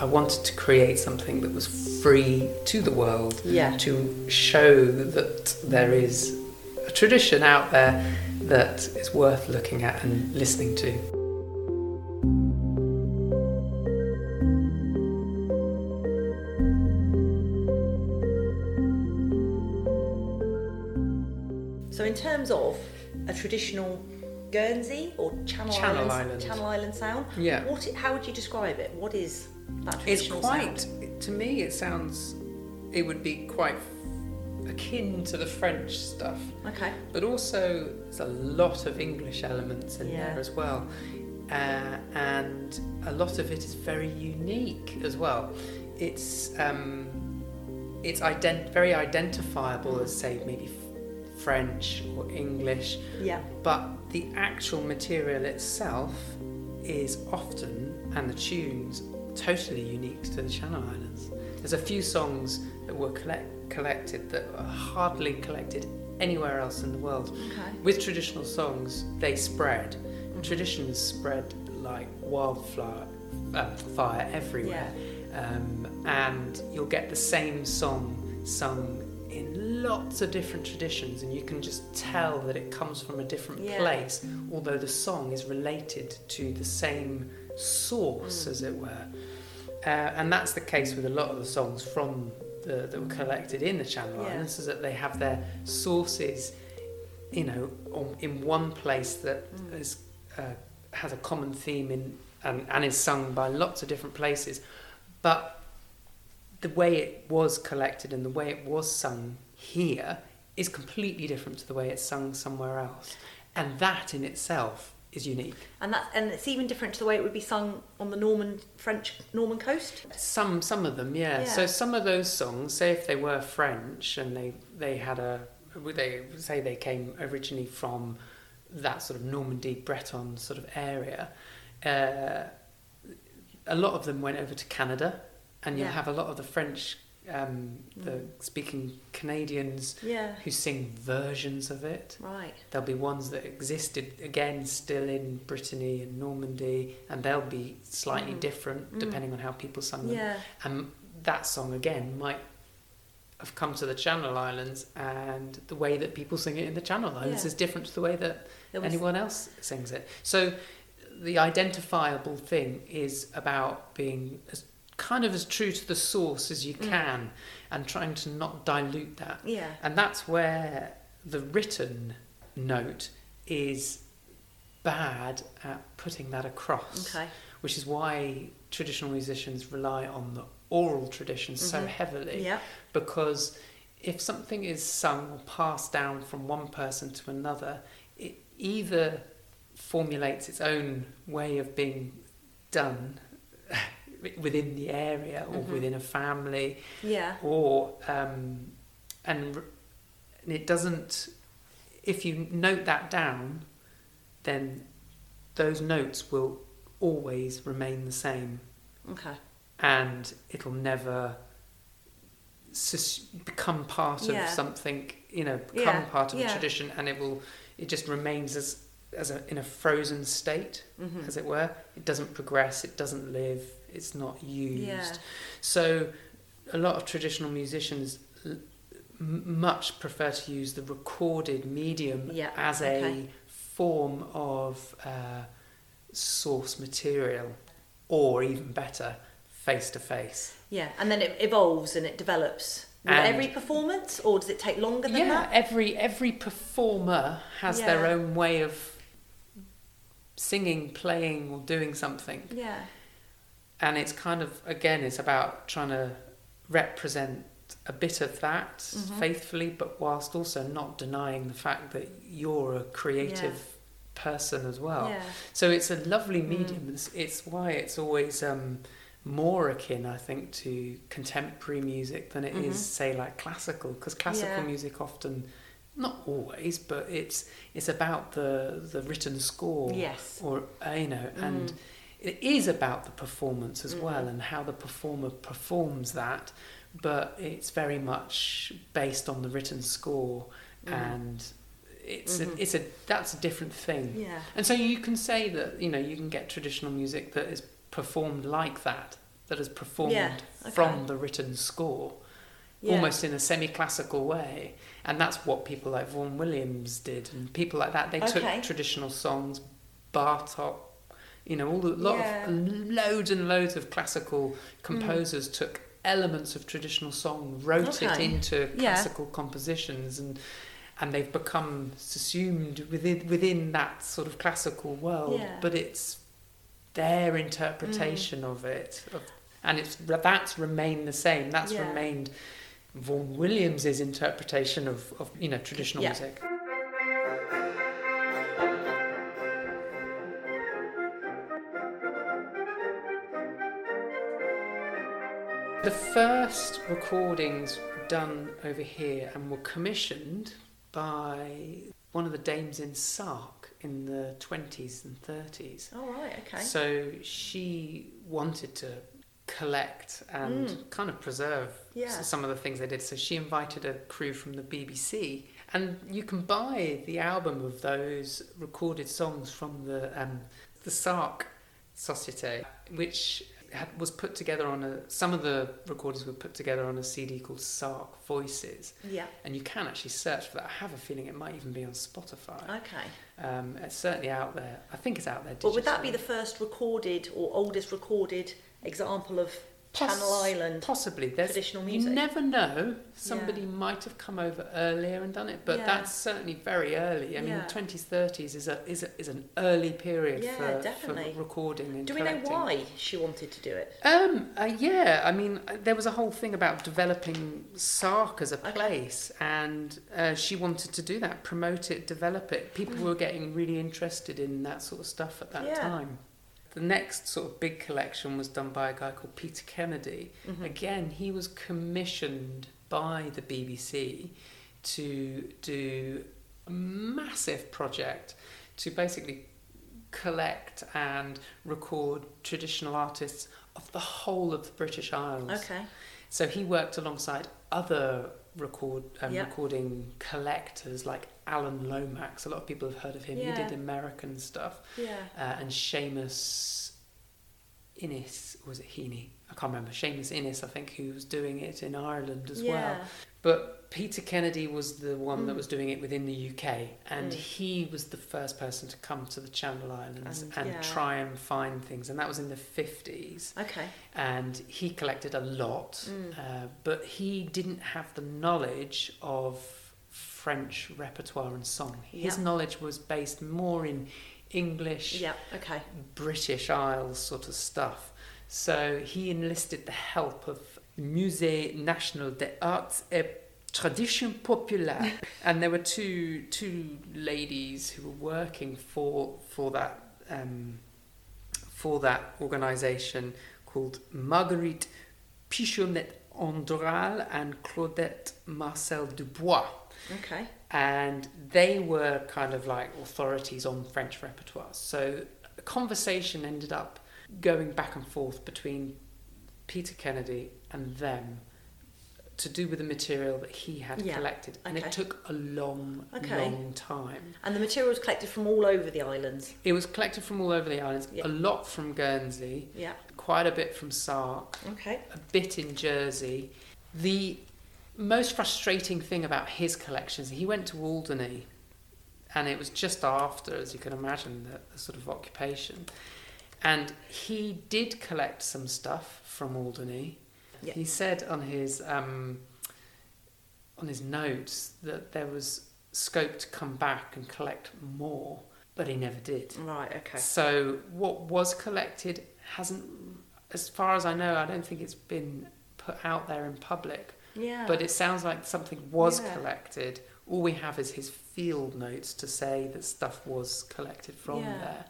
I wanted to create something that was free to the world Yeah. to show that there is a tradition out there that is worth looking at and listening to. So, in terms of a traditional Guernsey or Channel, Channel Islands, Island. Channel Island sound, Yeah. what? How would you describe it? What is that It's quite, sound? to me, it sounds, it would be quite akin to the French stuff. Okay. But also, there's a lot of English elements in Yeah. there as well. Uh, and a lot of it is very unique as well. It's um, it's ident- very identifiable as, say, maybe f- French or English, Yeah. but the actual material itself is often, and the tunes, totally unique to the Channel Islands. There's a few songs that were collect- collected that are hardly collected anywhere else in the world. Okay. With traditional songs, they spread. Traditions spread like wildfire uh, fire everywhere. Um, and you'll get the same song sung in lots of different traditions, and you can just tell that it comes from a different Yeah. place, although the song is related to the same source, as it were. Uh, and that's the case with a lot of the songs from the, that were collected in the Channel Yeah. Islands, is that they have their sources, you know, on, in one place that is, uh, has a common theme in and, and is sung by lots of different places, but the way it was collected and the way it was sung here is completely different to the way it's sung somewhere else, and that in itself is unique. And that and it's even different to the way it would be sung on the Norman French Norman coast. Some some of them, yeah. Yeah. So some of those songs, say if they were French and they they had a they say they came originally from that sort of Normandy Breton sort of area. Uh, a lot of them went over to Canada, and you'll Yeah. have a lot of the French, um, the speaking Canadians Yeah. who sing versions of it. Right. There'll be ones that existed again still in Brittany and Normandy, and they'll be slightly Mm. different Mm. depending on how people sung them. Yeah. And that song again might have come to the Channel Islands, and the way that people sing it in the Channel Islands Yeah. is different to the way that was- anyone else sings it. So the identifiable thing is about being as kind of as true to the source as you Mm. can and trying to not dilute that. Yeah. And that's where the written note is bad at putting that across. Okay. Which is why traditional musicians rely on the oral tradition so Mhm. heavily. Yeah. Because if something is sung or passed down from one person to another, it either formulates its own way of being done within the area or Mhm. within a family Yeah. or um, and, and it doesn't if you note that down then those notes will always remain the same Okay. and it'll never sus- become part Yeah. of something you know become Yeah, part of yeah. a tradition and it will it just remains as as a, in a frozen state Mhm. as it were it doesn't progress it doesn't live it's not used Yeah. so a lot of traditional musicians l- much prefer to use the recorded medium Yeah, as okay. a form of uh, source material or even better face to face Yeah. And then it evolves and it develops with And- every performance, or does it take longer than yeah that? every every performer has their own way of singing playing or doing something Yeah. And it's kind of again it's about trying to represent a bit of that Mhm. faithfully but whilst also not denying the fact that you're a creative Yeah. person as well Yeah. so it's a lovely Mm. medium it's, it's why it's always um, more akin i think to contemporary music than it is Mhm. say like classical because classical Yeah. music often not always but it's it's about the the written score Yes. or uh, you know and Mm. It is about the performance as well Mhm. and how the performer performs that but it's very much based on the written score Mhm. and it's Mhm. a, it's a that's a different thing Yeah. and so you can say that you know you can get traditional music that is performed like that that is performed Yeah, okay. from the written score, Yeah. almost in a semi-classical way. And that's what people like Vaughan Williams did, and people like that. They Okay. took traditional songs, Bartok, you know, all the lot Yeah. of loads and loads of classical mm. composers took elements of traditional song, wrote it into Yeah. classical compositions, and and they've become subsumed within within that sort of classical world. Yeah. But it's their interpretation mm. of it, of, and it's that's remained the same. That's Yeah. remained Vaughan Williams's interpretation of, of you know traditional music. The first recordings done over here and were commissioned by one of the dames in Sark in the 20s and 30s. Oh right, okay. So she wanted to collect and Mm. kind of preserve Yeah. some of the things they did. So she invited a crew from the BBC, and you can buy the album of those recorded songs from the um, the Sark Societe, which had, was put together on a. Some of the recordings were put together on a CD called Sark Voices, yeah. and you can actually search for that. I have a feeling it might even be on Spotify. Okay. Um, it's certainly out there. I think it's out there. But would that be the first recorded or oldest recorded example of Channel Island Possibly. There's, traditional you never know. Somebody Yeah. might have come over earlier and done it, but Yeah. that's certainly very early. I mean, Yeah. the 20s, 30s is a is a, is an early period for, definitely. for recording and Do we know why she wanted to do it? Um, uh, yeah, I mean, uh, there was a whole thing about developing Sark as a Okay. place, and uh, she wanted to do that, promote it, develop it. People were getting really interested in that sort of stuff at that Mm. Yeah. time. The next sort of big collection was done by a guy called Peter Kennedy. Mhm. Again, he was commissioned by the BBC to do a massive project to basically collect and record traditional artists of the whole of the British Isles. Okay. So he worked alongside other record um, Yeah. recording collectors like Alan Lomax. A lot of people have heard of him. Yeah. He did American stuff. Yeah. Uh, and Seamus Ennis, was it Heaney? I can't remember. Seamus Ennis, I think, who was doing it in Ireland as well. yeah. But Peter Kennedy was the one that Mm. was doing it within the UK, and Mm. he was the first person to come to the Channel Islands And, and, yeah. try and find things, and that was in the 50s. Okay. And he collected a lot, Mm. uh, but he didn't have the knowledge of French repertoire and song. His Yeah. knowledge was based more in English, Yeah. Okay. British Isles sort of stuff. So he enlisted the help of Musée National des Arts et Tradition Populaire, and there were two two ladies who were working for for that um, for that organisation called Marguerite Pichonnet Andral and Claudette Marcel Dubois Okay. and they were kind of like authorities on French repertoire. So a conversation ended up going back and forth between Peter Kennedy and them to do with the material that he had Yeah, collected. And okay. it took a long, Okay. long time. And the material was collected from all over the islands. It was collected from all over the islands, Yeah. a lot from Guernsey, Yeah. quite a bit from Sark, Okay. a bit in Jersey. The most frustrating thing about his collections, he went to Alderney, and it was just after, as you can imagine, the, the sort of occupation. And he did collect some stuff from Alderney. Yeah. He said on his um, on his notes that there was scope to come back and collect more, but he never did. Right. Okay. So what was collected hasn't, as far as I know, I don't think it's been put out there in public. Yeah. But it sounds like something was Yeah. collected. All we have is his field notes to say that stuff was collected from Yeah. there.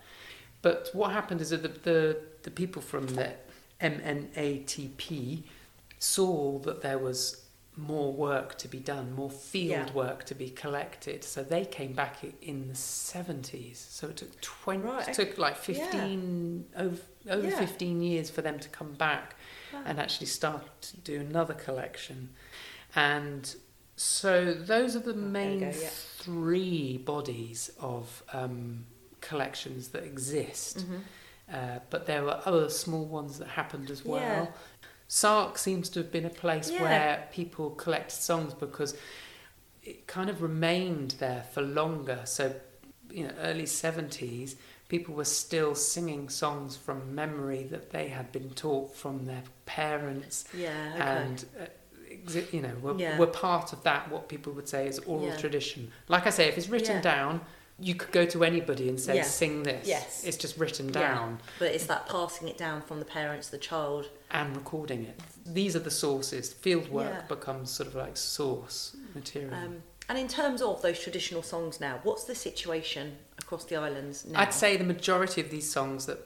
But what happened is that the, the, the people from the MNATP saw that there was more work to be done, more field Yeah. work to be collected. So they came back in the 70s. So it took 20, Right, it took like 15, over, over Yeah. 15 years for them to come back Wow. and actually start to do another collection. And so those are the main go, yeah. three bodies of um, collections that exist. Mhm. Uh, but there were other small ones that happened as well. Sark seems to have been a place Yeah. where people collected songs because it kind of remained there for longer. So, you know, early 70s, people were still singing songs from memory that they had been taught from their parents Yeah. Okay. and uh, you know were, Yeah. were part of that what people would say is oral Yeah. tradition like i say if it's written Yeah. down you could go to anybody and say sing this Yes. it's just written down but it's that passing it down from the parents to the child. And recording it these are the sources field work Yeah. becomes sort of like source material Um, and in terms of those traditional songs now, what's the situation across the islands now? i'd say the majority of these songs that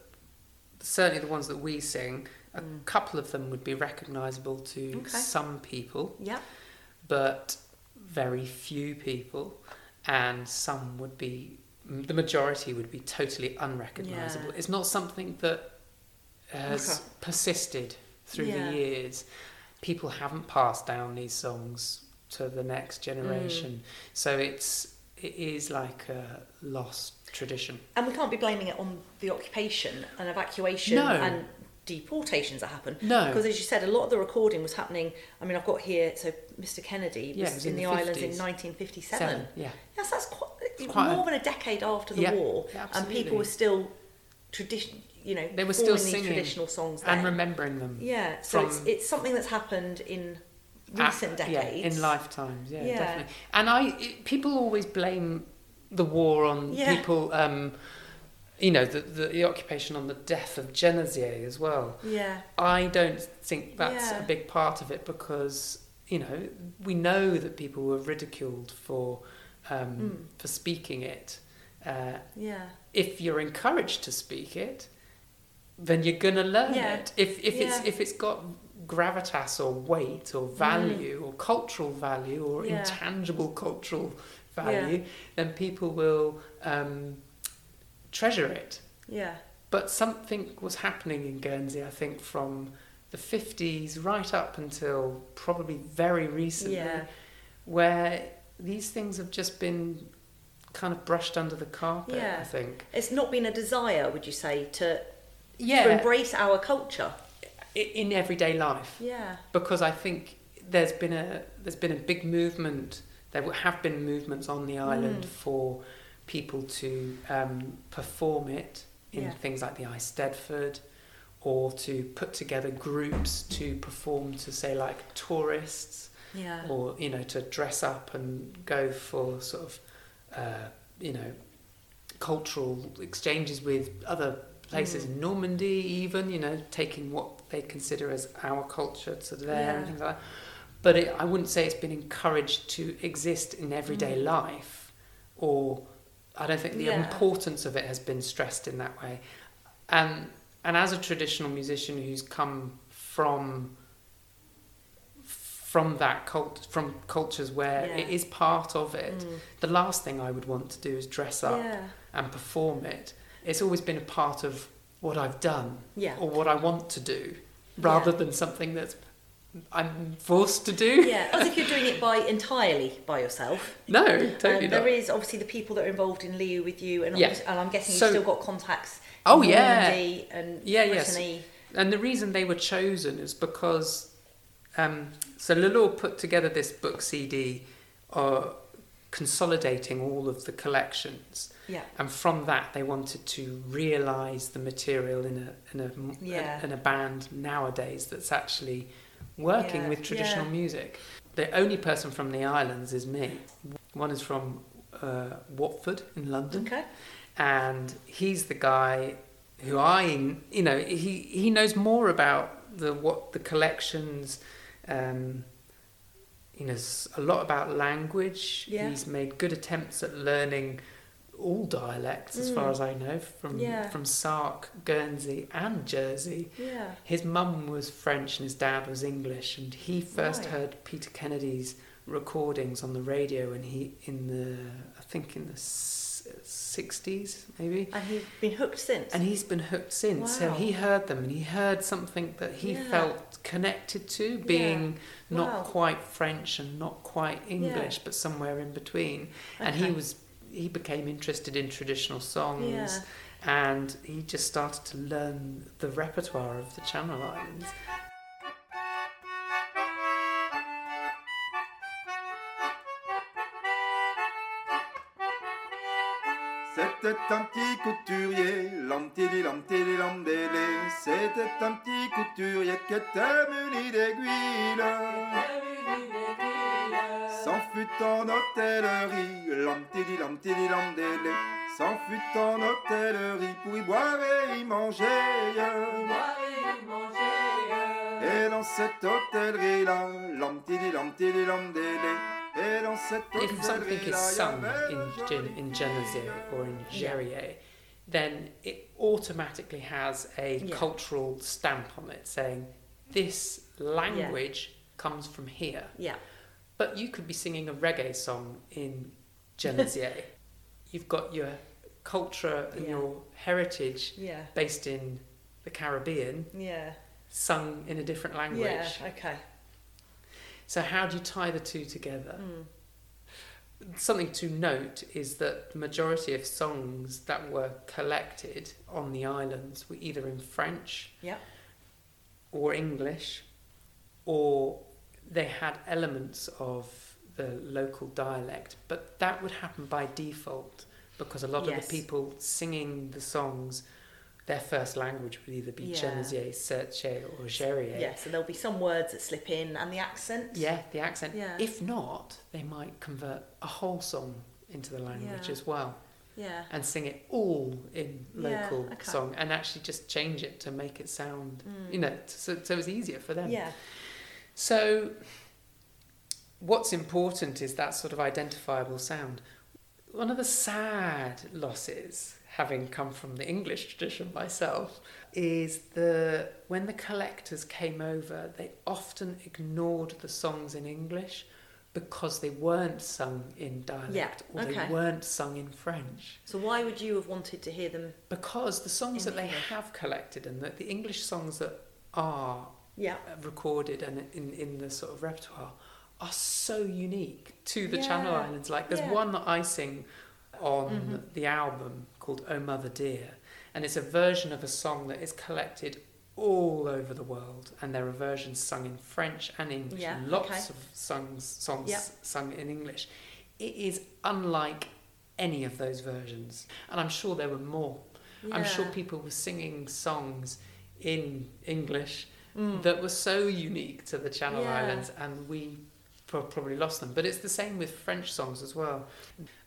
certainly the ones that we sing a Mm. couple of them would be recognizable to Okay. some people Yeah. but very few people, and some would be, the majority would be totally unrecognizable. Yeah. It's not something that has Okay. persisted through Yeah. the years. People haven't passed down these songs to the next generation, Mm. so it's it is like a lost tradition. And we can't be blaming it on the occupation and evacuation No. and deportations that happened. No, Because as you said, a lot of the recording was happening. I mean, I've got here. So Mr. Kennedy was, it was in, in the, the islands in 1957. seven, yeah, Yes, that's quite, quite a- more than a decade after the Yeah, war, yeah, and people were still tradition. You know, They were still singing traditional songs. and remembering them. yeah, so it's, it's something that's happened in recent Ah, decades. Yeah, in lifetimes, yeah, Yeah. definitely. And I, it, people always blame the war on Yeah. people, um, you know, the, the, the occupation on the death of Guernésiais as well. Yeah, I don't think that's a big part of it because, you know, we know that people were ridiculed for, um, Mm. for speaking it. Uh, yeah, if you're encouraged to speak it, then you're gonna learn Yeah. it. If if Yeah. it's if it's got gravitas or weight or value or cultural value or Mm. Yeah. intangible cultural value, then people will um, treasure it. yeah, But something was happening in Guernsey, I think, from the 50s right up until probably very recently, where these things have just been kind of brushed under the carpet, Yeah. I think. It's not been a desire, would you say, to Yeah. to embrace our culture? in everyday life Yeah, because I think there's been a there's been a big movement. There have been movements on the island Mm. for people to um, perform it in Yeah. things like the Eisteddfod, or to put together groups to perform to say like tourists, yeah, or you know to dress up and go for sort of uh, you know cultural exchanges with other places Mm. in Normandy, even you know taking what they consider as our culture to there Yeah. and things like that. But it, I wouldn't say it's been encouraged to exist in everyday Mm. life, or I don't think the Yeah. importance of it has been stressed in that way. And and as a traditional musician who's come from from that cult from cultures where Yeah. it is part of it Mm. the last thing i would want to do is dress up and perform it it's always been a part of what i've done yeah. or what i want to do rather Yeah. than something that's i'm forced to do Yeah, as if you're doing it by entirely by yourself. no totally um, not there is obviously the people that are involved in Liu with you, and, Yeah. and I'm guessing So- you've still got contacts. Oh, yeah. Normandy and Yeah, yes. And the reason they were chosen is because um, so Lelor put together this book CD, uh, consolidating all of the collections, Yeah, and from that they wanted to realise the material in a in a Yeah. in a band nowadays that's actually working Yeah, with traditional music. The only person from the islands is me. One is from uh, Watford in London okay. and he's the guy who I, you know, he he knows more about the what the collections, um, you know, s- a lot about language. Yeah. He's made good attempts at learning all dialects, as far Mm. as I know, from Yeah. from Sark, Guernsey, and Jersey. Yeah, His mum was French and his dad was English, and he first Right. heard Peter Kennedy's recordings on the radio, and he in the I think in the sixties maybe, and he's been hooked since. and he's been hooked since. So he heard them, and he heard something that he Yeah. felt connected to, being not Wow. quite French and not quite English, but somewhere in between. And he was he became interested in traditional songs Yeah. and he just started to learn the repertoire of the Channel Islands. C'était un petit couturier, l'antili, l'antili. C'était un petit couturier qui était muni d'aiguilles. S'en fut en hôtellerie, l'antili, l'antili. S'en fut en hôtellerie pour y boire et y manger. Et dans cette hôtellerie-là, l'antili, l'antili. Et dans cette If something is sung in, Gen- in Guernésiais or in Jèrriais, then it automatically has a Yeah. cultural stamp on it saying this language comes from here. Yeah. But you could be singing a reggae song in Guernésiais. You've got your culture and Yeah. your heritage Yeah. based in the Caribbean, Yeah. sung in a different language. Yeah. Okay. So how do you tie the two together? Mm. Something to note is that the majority of songs that were collected on the islands were either in French Yeah. or English, or they had elements of the local dialect, but that would happen by default because a lot of the people singing the songs, their first language would either be Yeah. Serche, or Jèrriais. Yeah. So there'll be some words that slip in, and the accent. Yeah, the accent. Yeah. If not, they might convert a whole song into the language Yeah. as well Yeah. and sing it all in Yeah, local okay. song and actually just change it to make it sound, Mm. you know, so, so it's easier for them. Yeah. So, what's important is that sort of identifiable sound. One of the sad losses, having come from the English tradition myself, is the when the collectors came over, they often ignored the songs in English because they weren't sung in dialect or okay. they weren't sung in French. So why would you have wanted to hear them? Because the songs that they English. have collected and the, the English songs that are Yeah. Uh, recorded and in, in the sort of repertoire are so unique to the Channel Islands. Like there's yeah. one that I sing on Mhm. the album called Oh Mother Dear, and it's a version of a song that is collected all over the world, and there are versions sung in French and English. Yeah, lots okay. of songs songs Yeah. sung in English. It is unlike any of those versions, and I'm sure there were more. I'm sure people were singing songs in English Mm. that were so unique to the Channel Yeah. Islands, and we probably lost them. But it's the same with French songs as well.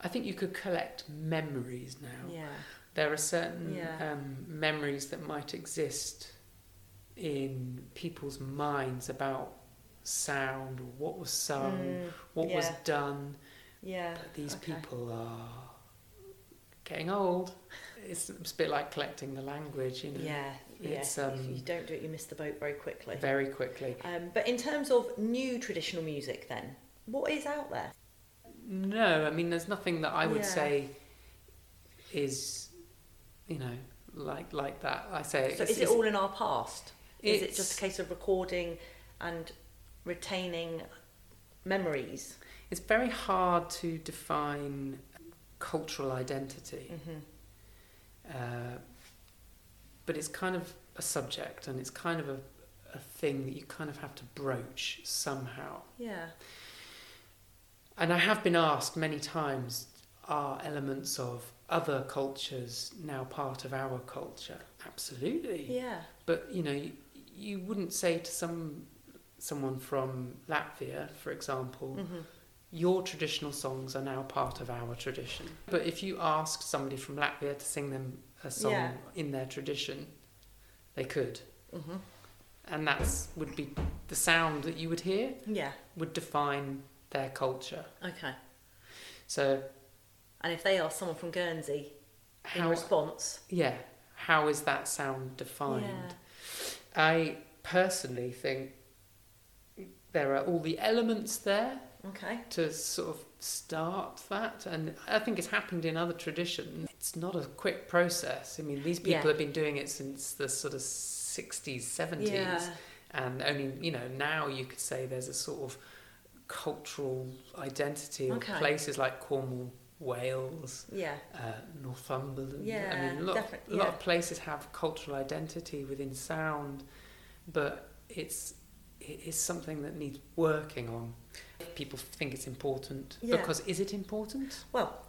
I think you could collect memories now. Yeah. There are certain Yeah. um, memories that might exist in people's minds about sound, or what was sung, Mm, what was done. Yeah. But these okay. people are getting old. It's, it's a bit like collecting the language, you know, Yeah. Yeah. It's, if um, you don't do it, you miss the boat very quickly. very quickly. Um, but in terms of new traditional music, then what is out there? No, I mean, there's nothing that I would Yeah. say is, you know, like like that. I say, So it's, is it all in our past? Is it just a case of recording and retaining memories? It's very hard to define cultural identity, Mm-hmm. uh, but it's kind of a subject, and it's kind of a, a thing that you kind of have to broach somehow. Yeah. And I have been asked many times, are elements of other cultures now part of our culture? Absolutely. Yeah. But you know, you, you wouldn't say to some someone from Latvia, for example, Mm-hmm. your traditional songs are now part of our tradition. But if you ask somebody from Latvia to sing them a song Yeah. in their tradition, they could. Mm-hmm. And that's would be the sound that you would hear Yeah. would define their culture. Okay. So And if they are someone from Guernsey in response, yeah, how is that sound defined? I personally think there are all the elements there okay. to sort of start that and I think it's happened in other traditions. It's not a quick process. I mean these people Yeah. have been doing it since the sort of 60s, 70s Yeah. and only you know now you could say there's a sort of cultural identity of Okay. places like Cornwall Wales, Yeah. uh, Northumberland. Yeah, I mean, a lot, a lot of places have cultural identity within sound, but it's it is something that needs working on. People think it's important Yeah. because is it important? Well,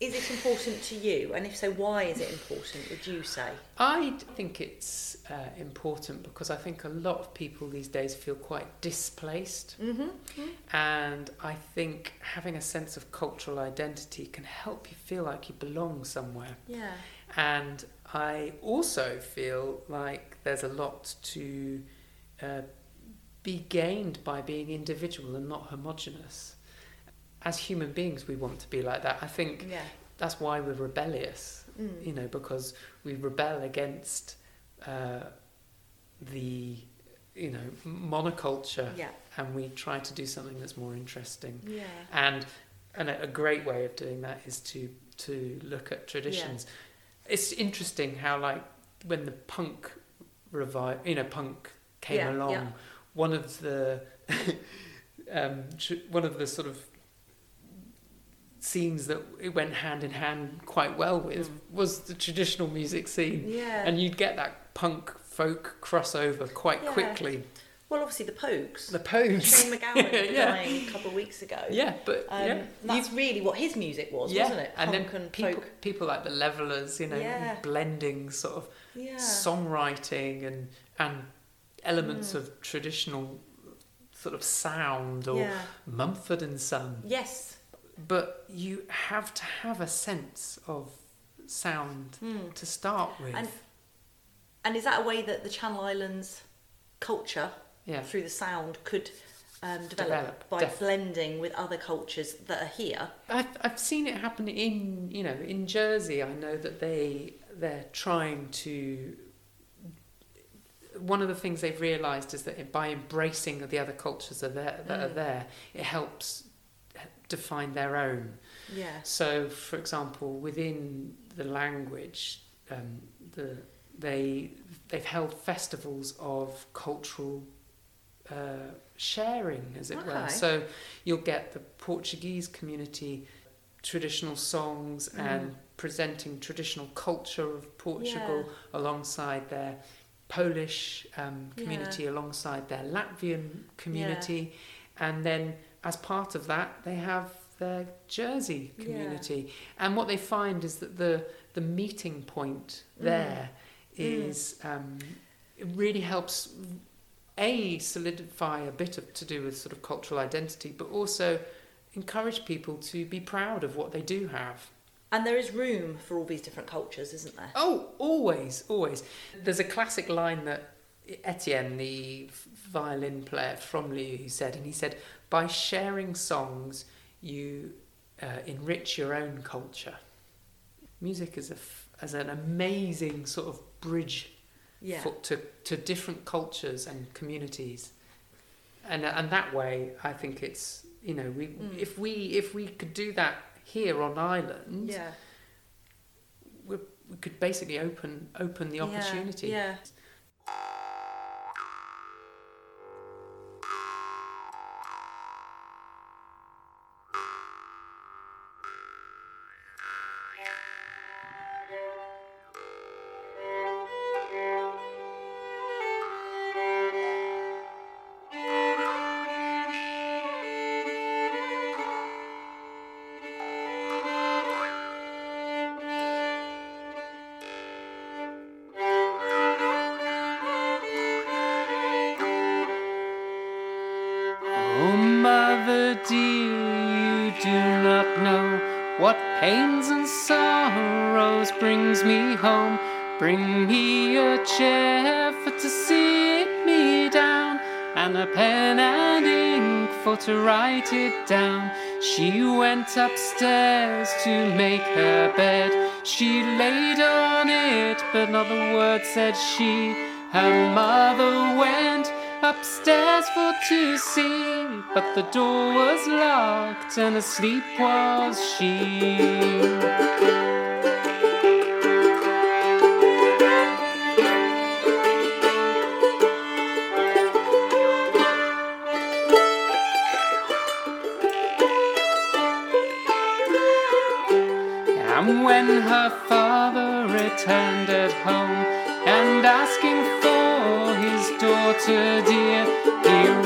is it important to you? And if so, why is it important, would you say? I think it's uh, important because I think a lot of people these days feel quite displaced, Mm-hmm. and I think having a sense of cultural identity can help you feel like you belong somewhere. Yeah. And I also feel like there's a lot to uh, be gained by being individual and not homogenous. As human beings, we want to be like that. I think Yeah. that's why we're rebellious, Mm. you know, because we rebel against uh, the, you know, monoculture Yeah. and we try to do something that's more interesting. Yeah. And and a, a great way of doing that is to to look at traditions. It's interesting how like when the punk revive, you know, punk came Yeah, along, yeah. one of the um, tr- one of the sort of scenes that it went hand in hand quite well with Mm. was the traditional music scene, Yeah. and you'd get that punk folk crossover quite Yeah. quickly. well, obviously the Pogues. The Pogues, Shane MacGowan Yeah. dying a couple of weeks ago. yeah, but Um, yeah, That's really what his music was, wasn't it? and Punk then and people, folk. people like the Levellers, you know, Yeah. blending sort of Yeah. songwriting and and elements Mm. of traditional sort of sound or yeah. Mumford and Son. Yes. But you have to have a sense of sound Mm. to start with. And and is that a way that the Channel Islands culture yeah, through the sound could um, develop, Develop, by def- blending with other cultures that are here? I've I've seen it happen in you know in Jersey. I know that they they're trying to. One of the things they've realised is that by embracing the other cultures that are there, that are Mm. there, it helps define their own. Yeah. So, for example, within the language, um, the they they've held festivals of cultural uh, sharing, as it were. So you'll get the Portuguese community traditional songs Mm. and presenting traditional culture of Portugal alongside their Polish um, community, alongside their Latvian community, and then as part of that, they have their Jersey Yeah. community. And what they find is that the the meeting point Mm. there is um, it really helps a solidify a bit of to do with sort of cultural identity, but also encourage people to be proud of what they do have. And there is room for all these different cultures, isn't there? Oh, always, always. There's a classic line that Etienne, the violin player from he said, and he said, by sharing songs, you uh, enrich your own culture. Music is a f- as an amazing sort of bridge Yeah. for, to to different cultures and communities, and and that way, I think it's you know we Mm. if we if we could do that here on island, Yeah. we could basically open open the opportunity. Yeah. Oh, Bring me a chair for to sit me down, and a pen and ink for to write it down. She went upstairs to make her bed. She laid on it, but not a word said she. Her mother went upstairs for to see, but the door was locked and asleep was she. her father returned at home and asking for his daughter dear. He